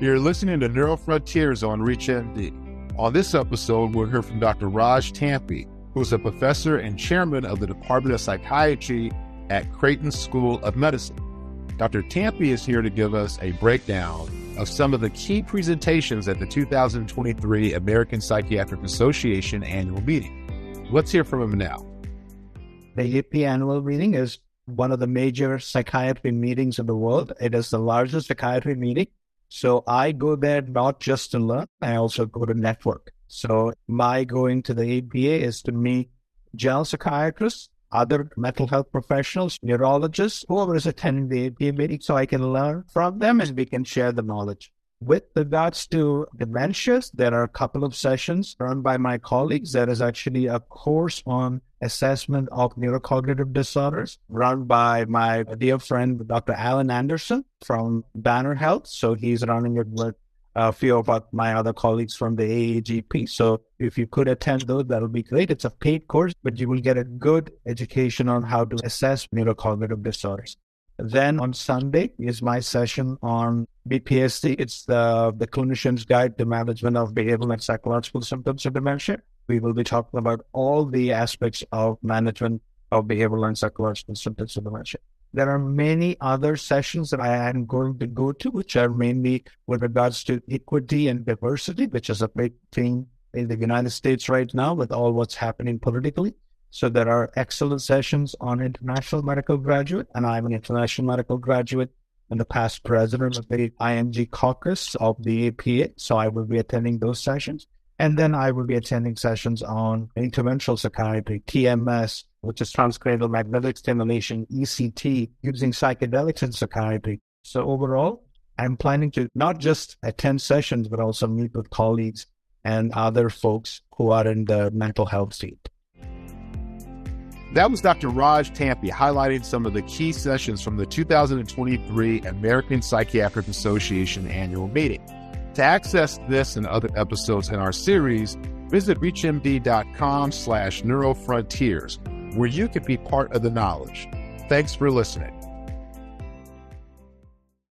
You're listening to Neuro Frontiers on ReachMD. On this episode, we'll hear from Dr. Raj Tampi, who is a professor and chairman of the Department of Psychiatry at Creighton School of Medicine. Dr. Tampi is here to give us a breakdown of some of the key presentations at the 2023 American Psychiatric Association annual meeting. Let's hear from him now. The AP annual meeting is one of the major psychiatry meetings in the world. It is the largest psychiatry meeting so I go there not just to learn, I also go to network. So my going to the APA is to meet general psychiatrists, other mental health professionals, neurologists, whoever is attending the APA meeting, so I can learn from them and we can share the knowledge. With regards to dementias, there are a couple of sessions run by my colleagues. There is actually a course on assessment of neurocognitive disorders run by my dear friend, Dr. Alan Anderson from Banner Health. So he's running it with a few of my other colleagues from the AAGP. So if you could attend those, that'll be great. It's a paid course, but you will get a good education on how to assess neurocognitive disorders. Then on Sunday is my session on BPSD. It's the, the clinician's guide to management of behavioral and psychological symptoms of dementia. We will be talking about all the aspects of management of behavioral and psychological symptoms of dementia. There are many other sessions that I am going to go to, which are mainly with regards to equity and diversity, which is a big thing in the United States right now with all what's happening politically. So there are excellent sessions on international medical graduate, and I'm an international medical graduate and the past president of the IMG caucus of the APA. So I will be attending those sessions. And then I will be attending sessions on interventional psychiatry, TMS, which is transcranial magnetic stimulation, ECT, using psychedelics in psychiatry. So overall, I'm planning to not just attend sessions, but also meet with colleagues and other folks who are in the mental health field. That was Dr. Raj Tampi highlighting some of the key sessions from the 2023 American Psychiatric Association annual meeting. To access this and other episodes in our series, visit reachmd.com slash neurofrontiers, where you can be part of the knowledge. Thanks for listening.